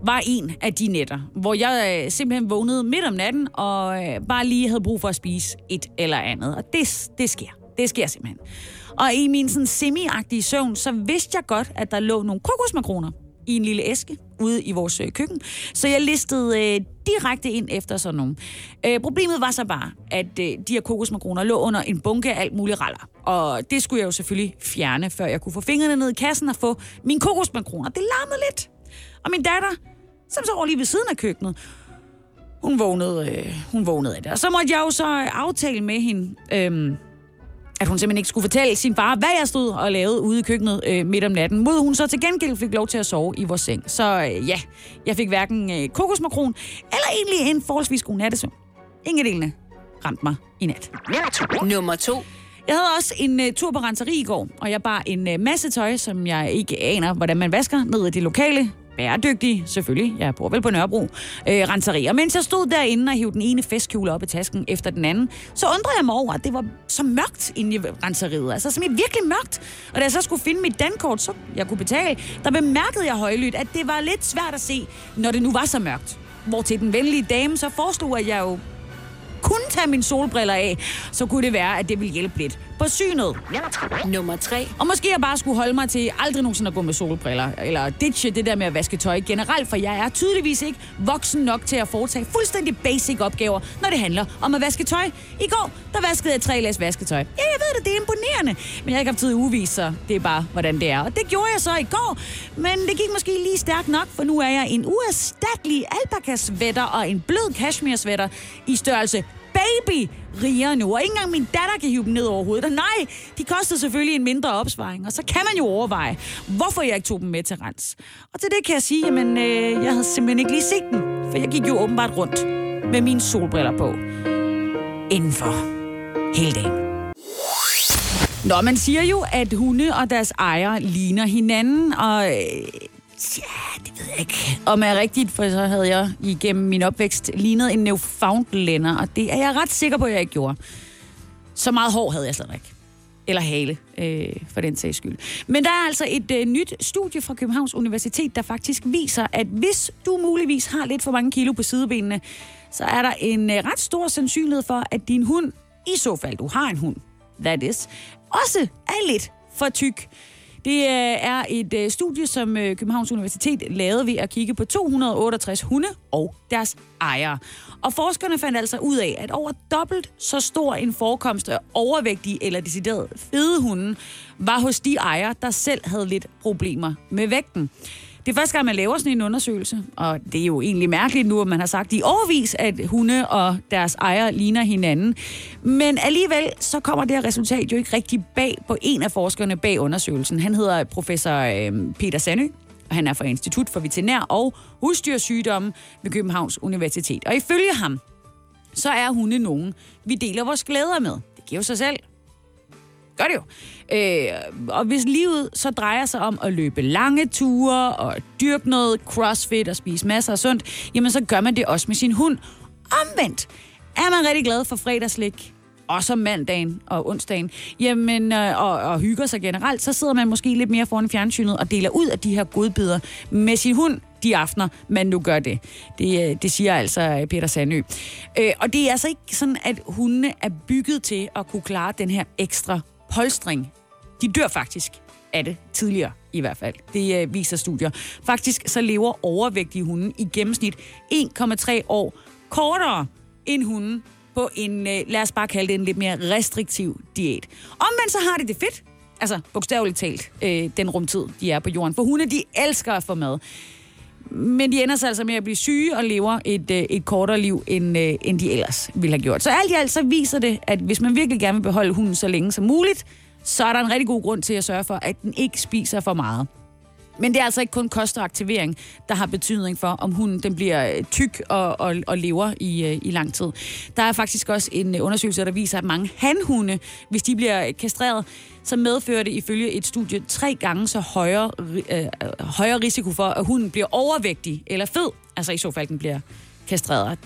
Speaker 1: var en af de nætter, hvor jeg øh, simpelthen vågnede midt om natten og øh, bare lige havde brug for at spise et eller andet. Og det, det sker. Det sker simpelthen. Og i min sådan semi-agtige søvn, så vidste jeg godt, at der lå nogle kokosmakroner i en lille æske ude i vores øh, køkken. Så jeg listede øh, direkte ind efter sådan nogle. Øh, problemet var så bare, at øh, de her kokosmakroner lå under en bunke af alt muligt raller. Og det skulle jeg jo selvfølgelig fjerne, før jeg kunne få fingrene ned i kassen og få mine kokosmakroner. Det larmede lidt. Og min datter, som så over lige ved siden af køkkenet, hun vågnede, øh, hun vågnede af det. Og så måtte jeg jo så aftale med hende, øh, at hun simpelthen ikke skulle fortælle sin far, hvad jeg stod og lavede ude i køkkenet øh, midt om natten. Mod hun så til gengæld fik lov til at sove i vores seng. Så øh, ja, jeg fik hverken øh, kokosmakron eller egentlig en forholdsvis god nattesøvn. Ingen af delene ramte mig i nat.
Speaker 3: Nummer to.
Speaker 1: Jeg havde også en uh, tur på renseri i går, og jeg bar en uh, masse tøj, som jeg ikke aner, hvordan man vasker, ned i det lokale bæredygtige, selvfølgelig, jeg bor vel på Nørrebro, øh, renserier. Mens jeg stod derinde og hævde den ene festkjole op i tasken efter den anden, så undrede jeg mig over, at det var så mørkt inde i renseriet. Altså som virkelig mørkt. Og da jeg så skulle finde mit dankort, så jeg kunne betale, der bemærkede jeg højlydt, at det var lidt svært at se, når det nu var så mørkt. Hvor til den venlige dame så foreslog, at jeg jo kunne tage mine solbriller af, så kunne det være, at det ville hjælpe lidt på synet.
Speaker 3: Nummer tre.
Speaker 1: Og måske jeg bare skulle holde mig til aldrig nogensinde at gå med solbriller, eller ditche det der med at vaske tøj generelt, for jeg er tydeligvis ikke voksen nok til at foretage fuldstændig basic opgaver, når det handler om at vaske tøj. I går, der vaskede jeg tre læs vasketøj. Ja, jeg ved det, det er imponerende, men jeg har ikke haft tid at uvise, så det er bare, hvordan det er. Og det gjorde jeg så i går, men det gik måske lige stærkt nok, for nu er jeg en uerstattelig alpaka-sweater og en blød cashmere-sweater i størrelse baby rigere nu, og ikke engang min datter kan hive dem ned over hovedet. Og nej, de koster selvfølgelig en mindre opsparing, og så kan man jo overveje, hvorfor jeg ikke tog dem med til rens. Og til det kan jeg sige, jamen, øh, jeg havde simpelthen ikke lige set dem, for jeg gik jo åbenbart rundt med mine solbriller på. Indenfor. Hele dagen. Nå, man siger jo, at hunde og deres ejer ligner hinanden, og øh, Ja, det ved jeg ikke. Om er rigtigt, for så havde jeg igennem min opvækst lignet en Newfoundlander, og det er jeg ret sikker på, at jeg ikke gjorde. Så meget hår havde jeg slet ikke. Eller hale, øh, for den sags skyld. Men der er altså et øh, nyt studie fra Københavns Universitet, der faktisk viser, at hvis du muligvis har lidt for mange kilo på sidebenene, så er der en øh, ret stor sandsynlighed for, at din hund, i så fald du har en hund, that is, også er lidt for tyk. Det øh, er et øh, studie, som øh, Københavns Universitet lavede ved at kigge på 268 hunde og deres ejere. Og forskerne fandt altså ud af, at over dobbelt så stor en forekomst af overvægtige eller decideret fede hunde var hos de ejere, der selv havde lidt problemer med vægten. Det er første gang, man laver sådan en undersøgelse, og det er jo egentlig mærkeligt nu, at man har sagt i overvis, at hunde og deres ejere ligner hinanden. Men alligevel, så kommer det her resultat jo ikke rigtig bag på en af forskerne bag undersøgelsen. Han hedder professor øh, Peter Sandø, og han er fra Institut for Veterinær og Husdyrsygdomme ved Københavns Universitet. Og ifølge ham, så er hunde nogen, vi deler vores glæder med. Det giver jo sig selv gør det jo. Øh, og hvis livet så drejer sig om at løbe lange ture og dyrke noget crossfit og spise masser af sundt, jamen så gør man det også med sin hund. Omvendt er man rigtig glad for fredagslik, også om mandagen og onsdagen, jamen, øh, og, og hygger sig generelt, så sidder man måske lidt mere foran fjernsynet og deler ud af de her godbidder med sin hund de aftener, man nu gør det. Det, øh, det siger altså øh, Peter Sandø. Øh, og det er altså ikke sådan, at hundene er bygget til at kunne klare den her ekstra polstring. De dør faktisk af det tidligere i hvert fald. Det øh, viser studier. Faktisk så lever overvægtige hunde i gennemsnit 1,3 år kortere end hunden på en, øh, lad os bare kalde det en lidt mere restriktiv diæt. Omvendt så har de det fedt. Altså bogstaveligt talt, øh, den rumtid, de er på jorden. For hunde, de elsker at få mad. Men de ender sig altså med at blive syge og lever et, øh, et kortere liv, end, øh, end de ellers ville have gjort. Så alt i alt så viser det, at hvis man virkelig gerne vil beholde hunden så længe som muligt, så er der en rigtig god grund til at sørge for, at den ikke spiser for meget. Men det er altså ikke kun kost og aktivering, der har betydning for, om hunden den bliver øh, tyk og, og, og lever i, øh, i lang tid. Der er faktisk også en øh, undersøgelse, der viser, at mange hanhunde, hvis de bliver kastreret, så medfører det ifølge et studie tre gange så højere, øh, højere risiko for, at hunden bliver overvægtig eller fed. Altså i så fald, den bliver kastreret.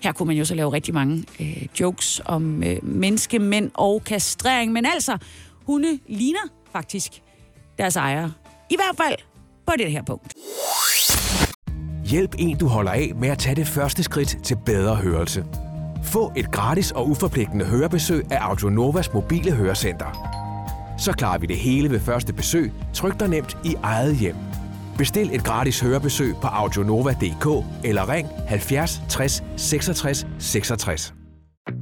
Speaker 1: Her kunne man jo så lave rigtig mange øh, jokes om øh, menneskemænd og kastrering. Men altså, hunde ligner faktisk deres ejere. I hvert fald på det her punkt.
Speaker 6: Hjælp en, du holder af med at tage det første skridt til bedre hørelse. Få et gratis og uforpligtende hørebesøg af Audionovas mobile hørecenter. så klarer vi det hele ved første besøg, tryk dig nemt i eget hjem. Bestil et gratis hørebesøg på audionova.dk eller ring 70 60 66 66.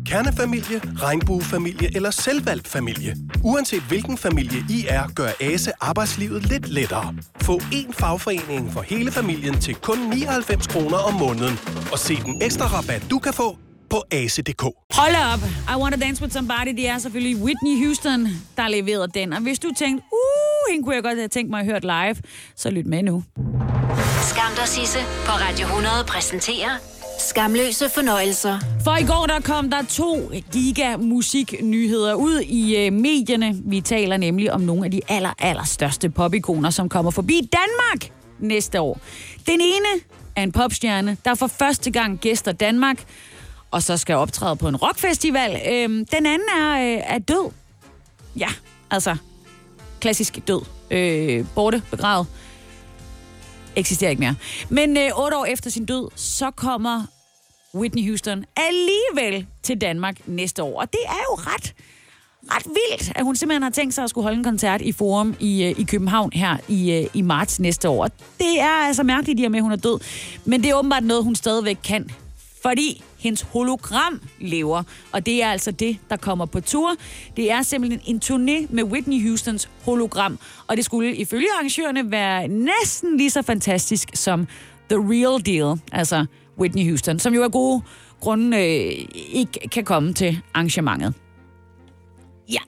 Speaker 9: Kernefamilie, regnbuefamilie eller selvvalgt familie. Uanset hvilken familie I er, gør ASE arbejdslivet lidt lettere. Få én fagforening for hele familien til kun 99 kroner om måneden. Og se den ekstra rabat, du kan få på ase.dk.
Speaker 1: Hold op. I Want to Dance with Somebody, det er selvfølgelig Whitney Houston, der leverede den. Og hvis du tænkte, uh, hende kunne jeg godt have tænkt mig at høre live, så lyt med nu.
Speaker 3: Skam dig, Sisse, på Radio 100 præsenterer Skamløse fornøjelser.
Speaker 1: For i går der kom der to giga musiknyheder ud i øh, medierne. Vi taler nemlig om nogle af de aller, aller største popikoner, som kommer forbi Danmark næste år. Den ene er en popstjerne, der for første gang gæster Danmark, og så skal optræde på en rockfestival. Øhm, den anden er, øh, er død. Ja, altså klassisk død. Øh, borte, begravet eksisterer ikke mere. Men øh, otte år efter sin død, så kommer Whitney Houston alligevel til Danmark næste år. Og det er jo ret, ret vildt, at hun simpelthen har tænkt sig at skulle holde en koncert i Forum i, øh, i København her i, øh, i marts næste år. Og det er altså mærkeligt, i med, at hun er død. Men det er åbenbart noget, hun stadigvæk kan. Fordi hendes hologram lever, og det er altså det, der kommer på tur. Det er simpelthen en turné med Whitney Houstons hologram, og det skulle ifølge arrangørerne være næsten lige så fantastisk som The Real Deal, altså Whitney Houston, som jo af gode grunde øh, ikke kan komme til arrangementet. Ja,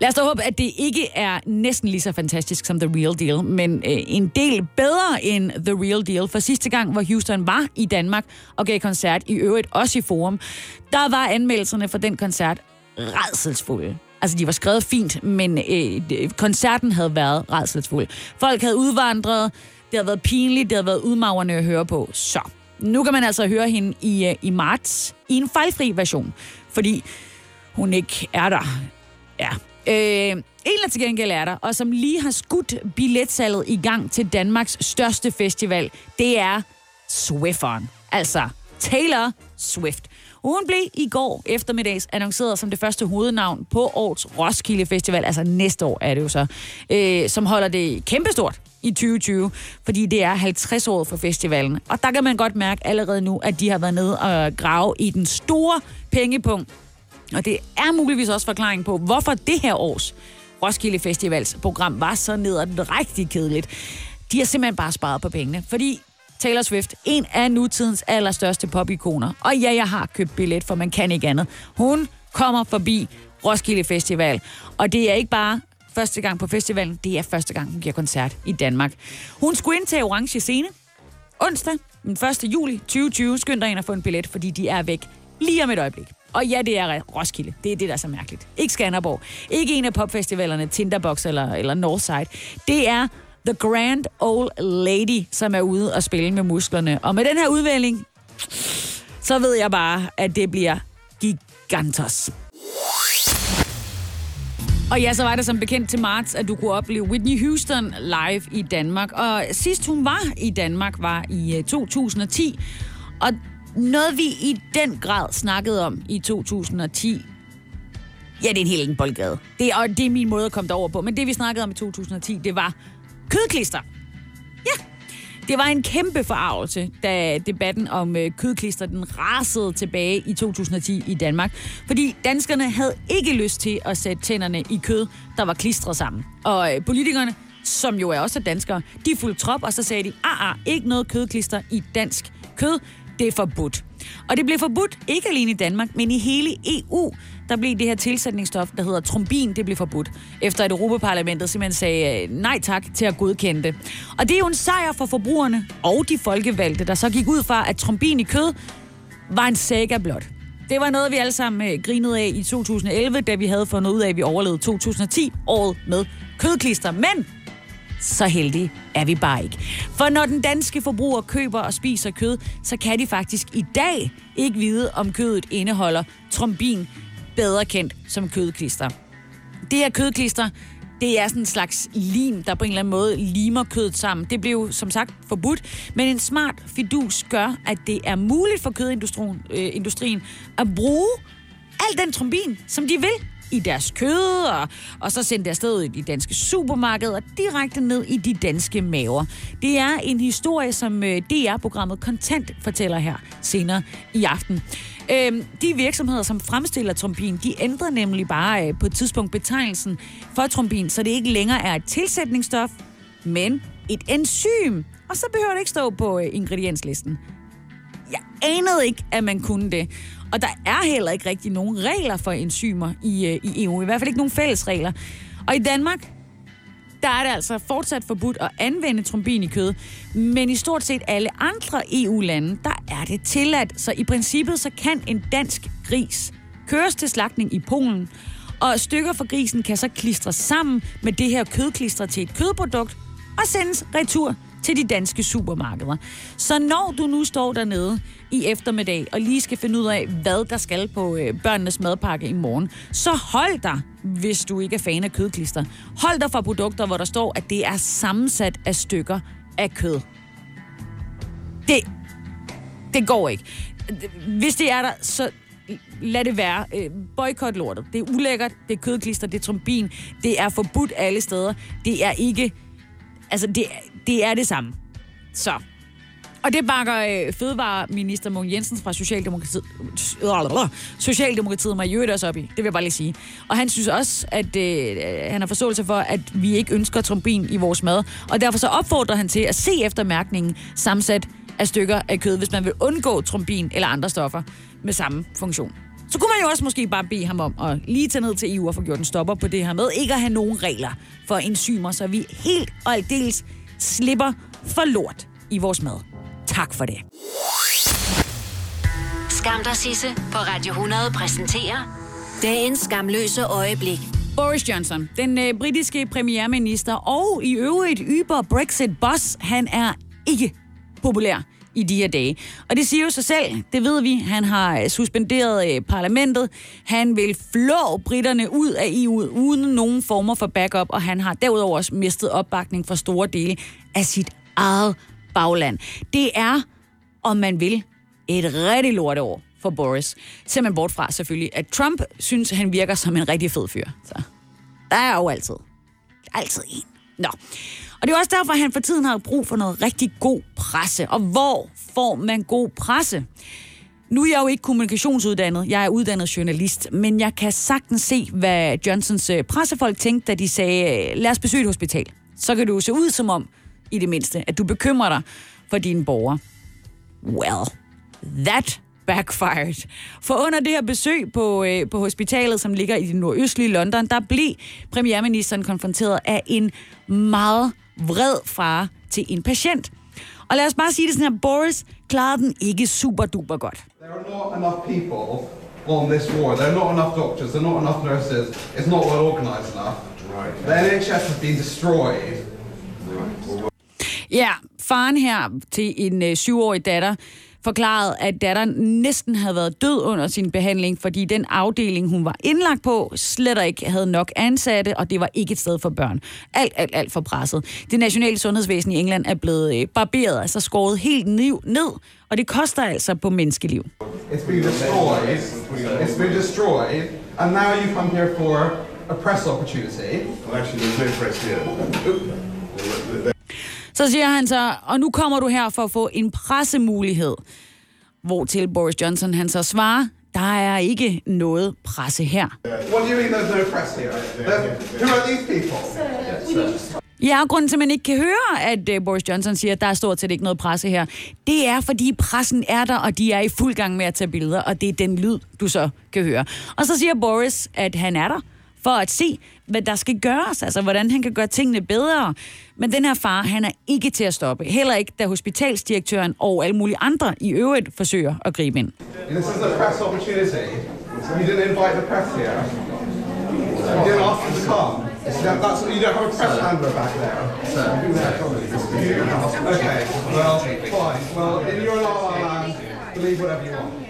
Speaker 1: lad os da håbe, at det ikke er næsten lige så fantastisk som The Real Deal, men øh, en del bedre end The Real Deal. For sidste gang, hvor Houston var i Danmark og gav koncert, i øvrigt også i Forum, der var anmeldelserne for den koncert redselsfulde. Altså, de var skrevet fint, men øh, koncerten havde været redselsfuld. Folk havde udvandret, det havde været pinligt, det havde været udmagrende at høre på. Så, nu kan man altså høre hende i, øh, i marts i en fejlfri version, fordi hun ikke er der Ja. Øh, en, der til gengæld er der, og som lige har skudt billetsalget i gang til Danmarks største festival, det er Swifferen. Altså Taylor Swift. Hun blev i går eftermiddags annonceret som det første hovednavn på årets Roskilde Festival, altså næste år er det jo så, øh, som holder det kæmpestort i 2020, fordi det er 50 år for festivalen. Og der kan man godt mærke allerede nu, at de har været nede og grave i den store pengepunkt, og det er muligvis også forklaring på, hvorfor det her års Roskilde Festivals program var så ned og rigtig kedeligt. De har simpelthen bare sparet på pengene, fordi Taylor Swift, en af nutidens allerstørste popikoner. Og ja, jeg har købt billet, for man kan ikke andet. Hun kommer forbi Roskilde Festival. Og det er ikke bare første gang på festivalen, det er første gang, hun giver koncert i Danmark. Hun skulle indtage orange scene onsdag, den 1. juli 2020. Skynd dig ind og få en billet, fordi de er væk lige om et øjeblik. Og ja, det er Roskilde. Det er det, der er så mærkeligt. Ikke Skanderborg. Ikke en af popfestivalerne, Tinderbox eller, eller Northside. Det er The Grand Old Lady, som er ude og spille med musklerne. Og med den her udvælling, så ved jeg bare, at det bliver gigantos. Og ja, så var det som bekendt til marts, at du kunne opleve Whitney Houston live i Danmark. Og sidst hun var i Danmark var i øh, 2010. Og noget, vi i den grad snakkede om i 2010, ja, det er en helt anden boldgade. Det, og det er min måde at komme derover på. Men det, vi snakkede om i 2010, det var kødklister. Ja, det var en kæmpe forarvelse, da debatten om øh, kødklister den rasede tilbage i 2010 i Danmark. Fordi danskerne havde ikke lyst til at sætte tænderne i kød, der var klistret sammen. Og øh, politikerne, som jo er også danskere, de fulgte trop, og så sagde de, ah, ah, ikke noget kødklister i dansk kød det er forbudt. Og det blev forbudt ikke alene i Danmark, men i hele EU. Der blev det her tilsætningsstof, der hedder trombin, det blev forbudt. Efter at Europaparlamentet simpelthen sagde øh, nej tak til at godkende det. Og det er jo en sejr for forbrugerne og de folkevalgte, der så gik ud fra, at trombin i kød var en saga blot. Det var noget, vi alle sammen øh, grinede af i 2011, da vi havde fundet ud af, at vi overlevede 2010, året med kødklister. Men så heldige er vi bare ikke. For når den danske forbruger køber og spiser kød, så kan de faktisk i dag ikke vide, om kødet indeholder trombin, bedre kendt som kødklister. Det her kødklister, det er sådan en slags lim, der på en eller anden måde limer kødet sammen. Det blev som sagt forbudt, men en smart fidus gør, at det er muligt for kødindustrien øh, industrien at bruge al den trombin, som de vil i deres kød, og, og så sendt det afsted i de danske supermarkeder, og direkte ned i de danske maver. Det er en historie, som øh, DR-programmet Kontant fortæller her senere i aften. Øhm, de virksomheder, som fremstiller trombin, de ændrer nemlig bare øh, på et tidspunkt betegnelsen for trombin, så det ikke længere er et tilsætningsstof, men et enzym. Og så behøver det ikke stå på øh, ingredienslisten. Jeg anede ikke, at man kunne det. Og der er heller ikke rigtig nogen regler for enzymer i, øh, i EU. I hvert fald ikke nogen fælles regler. Og i Danmark, der er det altså fortsat forbudt at anvende trombin i kød. Men i stort set alle andre EU-lande, der er det tilladt. Så i princippet, så kan en dansk gris køres til slagtning i Polen, og stykker fra grisen kan så klistres sammen med det her kødklister til et kødprodukt, og sendes retur til de danske supermarkeder. Så når du nu står dernede i eftermiddag og lige skal finde ud af, hvad der skal på øh, børnenes madpakke i morgen, så hold dig, hvis du ikke er fan af kødklister. Hold dig for produkter, hvor der står, at det er sammensat af stykker af kød. Det, det går ikke. Hvis det er der, så lad det være. Øh, boykot lortet. Det er ulækkert, det er kødklister, det er trombin, det er forbudt alle steder. Det er ikke... Altså, det, det er det samme. Så. Og det bakker øh, fødevareminister Mogens Jensen fra Socialdemokratiet, øh, Socialdemokratiet mig i øvrigt også op i. Det vil jeg bare lige sige. Og han synes også, at øh, øh han har forståelse for, at vi ikke ønsker trombin i vores mad. Og derfor så opfordrer han til at se efter mærkningen sammensat af stykker af kød, hvis man vil undgå trombin eller andre stoffer med samme funktion. Så kunne man jo også måske bare bede ham om at lige tage ned til EU og få gjort en stopper på det her med ikke at have nogen regler for enzymer, så vi helt og aldeles slipper for lort i vores mad. Tak for det.
Speaker 3: Skam dig, Sisse, på Radio 100 præsenterer dagens skamløse øjeblik.
Speaker 1: Boris Johnson, den øh, britiske premierminister og i øvrigt yber Brexit-boss, han er ikke populær i de her dage. Og det siger jo sig selv, det ved vi. Han har øh, suspenderet øh, parlamentet. Han vil flå britterne ud af EU uden nogen former for backup, og han har derudover også mistet opbakning fra store dele af sit eget bagland. Det er, om man vil, et rigtig lort år for Boris. Ser man bort fra selvfølgelig, at Trump synes, han virker som en rigtig fed fyr. Så der er jo altid. Altid en. Nå. Og det er også derfor, at han for tiden har brug for noget rigtig god presse. Og hvor får man god presse? Nu er jeg jo ikke kommunikationsuddannet, jeg er uddannet journalist, men jeg kan sagtens se, hvad Johnsons øh, pressefolk tænkte, da de sagde, øh, lad os besøge et hospital. Så kan du se ud som om, i det mindste, at du bekymrer dig for dine borgere. Well, that backfired. For under det her besøg på, øh, på hospitalet, som ligger i det nordøstlige London, der blev premierministeren konfronteret af en meget vred far til en patient. Og lad os bare sige det sådan her, Boris klarede den ikke super duper godt.
Speaker 10: There are not enough people on this ward. There are not enough doctors. There are not enough nurses. It's not well organised enough. The NHS has been destroyed.
Speaker 1: Ja, faren her til en øh, syvårig datter forklarede, at datteren næsten havde været død under sin behandling, fordi den afdeling, hun var indlagt på, slet ikke havde nok ansatte, og det var ikke et sted for børn. Alt, alt, alt for presset. Det nationale sundhedsvæsen i England er blevet øh, barberet, altså skåret helt niv- ned, og det koster altså på menneskeliv.
Speaker 10: It's been destroyed. It's been destroyed. And now you come here for a press opportunity.
Speaker 11: Well, actually, there's no press here.
Speaker 1: Så siger han så, og nu kommer du her for at få en pressemulighed. Hvor til Boris Johnson han så svarer, der er ikke noget presse her.
Speaker 10: What do you mean there's no press here? Who are these people?
Speaker 1: Ja, og grunden til, at man ikke kan høre, at uh, Boris Johnson siger, at der er stort set ikke noget presse her, det er, fordi pressen er der, og de er i fuld gang med at tage billeder, og det er den lyd, du så kan høre. Og så siger Boris, at han er der for at se, hvad der skal gøres, altså hvordan han kan gøre tingene bedre. Men den her far, han er ikke til at stoppe. Heller ikke, da hospitalsdirektøren og alle mulige andre i øvrigt forsøger at gribe ind.
Speaker 10: This is a press opportunity. You didn't invite the press here. You didn't ask them to come. That- that's, you don't have a press handler back there. Okay, well, fine. Well, in your la la land, believe whatever you want.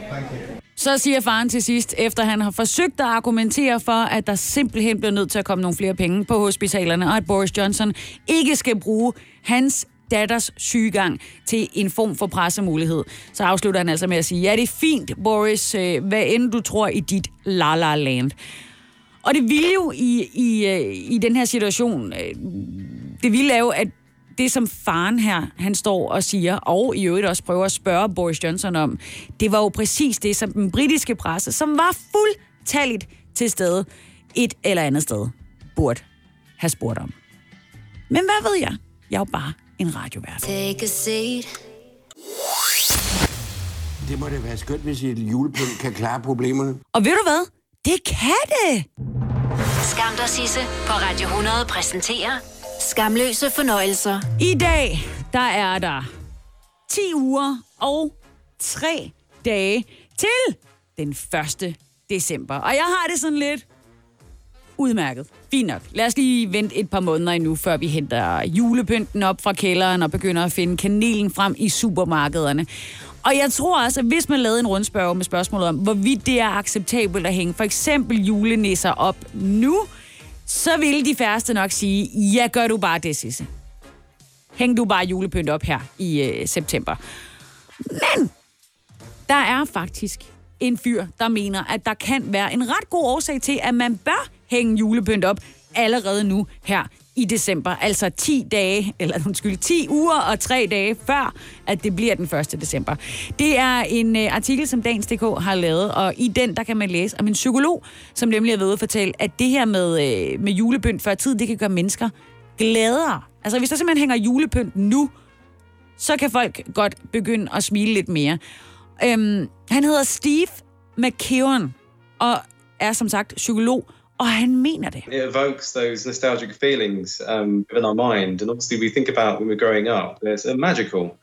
Speaker 1: Så siger faren til sidst, efter han har forsøgt at argumentere for, at der simpelthen bliver nødt til at komme nogle flere penge på hospitalerne, og at Boris Johnson ikke skal bruge hans datters sygegang til en form for pressemulighed. Så afslutter han altså med at sige, ja, det er fint, Boris, øh, hvad end du tror i dit la-la land. Og det ville jo i, i, øh, i den her situation, øh, det ville er jo, at det, som faren her, han står og siger, og i øvrigt også prøver at spørge Boris Johnson om, det var jo præcis det, som den britiske presse, som var fuldtalligt til stede et eller andet sted, burde have spurgt om. Men hvad ved jeg? Jeg er jo bare en radiovært.
Speaker 3: Take a seat.
Speaker 12: Det må da være skønt, hvis et julepynt kan klare problemerne.
Speaker 1: Og ved du hvad? Det kan det!
Speaker 3: Skam dig, Sisse, på Radio 100 præsenterer Skamløse fornøjelser.
Speaker 1: I dag, der er der 10 uger og 3 dage til den 1. december. Og jeg har det sådan lidt udmærket. Fint nok. Lad os lige vente et par måneder endnu, før vi henter julepynten op fra kælderen og begynder at finde kanelen frem i supermarkederne. Og jeg tror også, at hvis man lavede en rundspørg med spørgsmålet om, hvorvidt det er acceptabelt at hænge for eksempel julenisser op nu, så ville de færreste nok sige, ja, gør du bare det, Sisse. Hæng du bare julepynt op her i øh, september. Men der er faktisk en fyr, der mener, at der kan være en ret god årsag til, at man bør hænge julepynt op allerede nu her i december. Altså 10 dage, eller undskyld, 10 uger og 3 dage før, at det bliver den 1. december. Det er en uh, artikel, som Dagens.dk har lavet, og i den, der kan man læse om en psykolog, som nemlig har ved at fortælle, at det her med, uh, med julepynt før tid, det kan gøre mennesker gladere. Altså hvis der simpelthen hænger julepynt nu, så kan folk godt begynde at smile lidt mere. Øhm, han hedder Steve McKeown, og er som sagt psykolog, og han mener det.
Speaker 13: It evokes those nostalgic feelings um, within our mind, and obviously we think about when we're growing up. It's uh, magical.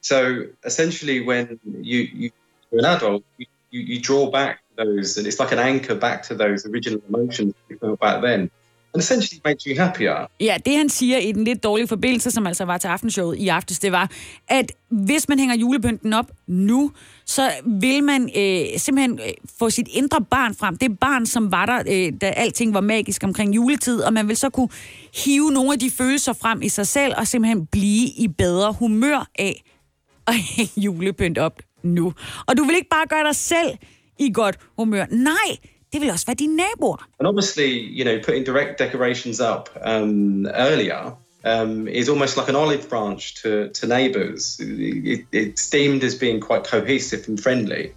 Speaker 13: So essentially, when you, you you're an adult, you, you, you draw back those, and it's like an anchor back to those original emotions you felt back then. And essentially makes you happier.
Speaker 1: Ja, det han siger i den lidt dårlige forbindelse, som altså var til aftenshowet i aftes, det var, at hvis man hænger julepynten op nu, så vil man øh, simpelthen øh, få sit indre barn frem. Det barn, som var der, øh, da alting var magisk omkring juletid, og man vil så kunne hive nogle af de følelser frem i sig selv, og simpelthen blive i bedre humør af at hænge julepynt op nu. Og du vil ikke bare gøre dig selv i godt humør. Nej, det vil også være dine naboer.
Speaker 13: And obviously, you know, putting direct decorations up um, earlier um, is almost like an olive branch to, to neighbours. It, it's deemed as being quite cohesive and friendly.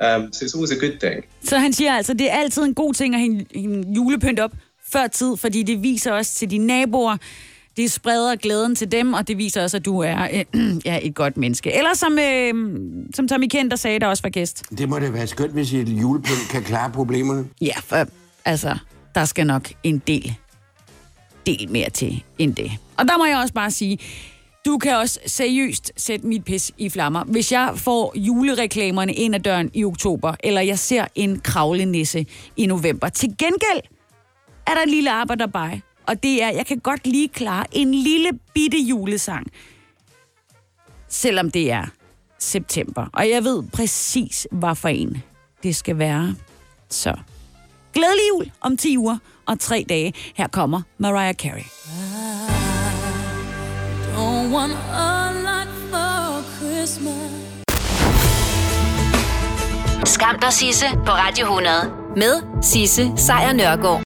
Speaker 13: Um, so it's always a good thing.
Speaker 1: Så han siger altså, det er altid en god ting at hænge, hænge julepynt op før tid, fordi det viser også til dine naboer, det spreder glæden til dem, og det viser også, at du er øh, ja, et godt menneske. Eller som, øh, som Tommy Kent, der sagde, der også var gæst.
Speaker 12: Det må da være skønt, hvis et julepynt kan klare problemerne.
Speaker 1: Ja, for altså, der skal nok en del, del mere til end det. Og der må jeg også bare sige, du kan også seriøst sætte mit pis i flammer. Hvis jeg får julereklamerne ind ad døren i oktober, eller jeg ser en kravlenisse i november. Til gengæld er der et lille arbejderbej, og det er, jeg kan godt lige klare en lille bitte julesang, selvom det er september. Og jeg ved præcis, hvad for en det skal være. Så glædelig jul om 10 uger og 3 dage. Her kommer Mariah Carey.
Speaker 14: Don't want a lot for Christmas.
Speaker 3: Skam dig, Sisse, på Radio 100. Med Sisse Sejr Nørgaard.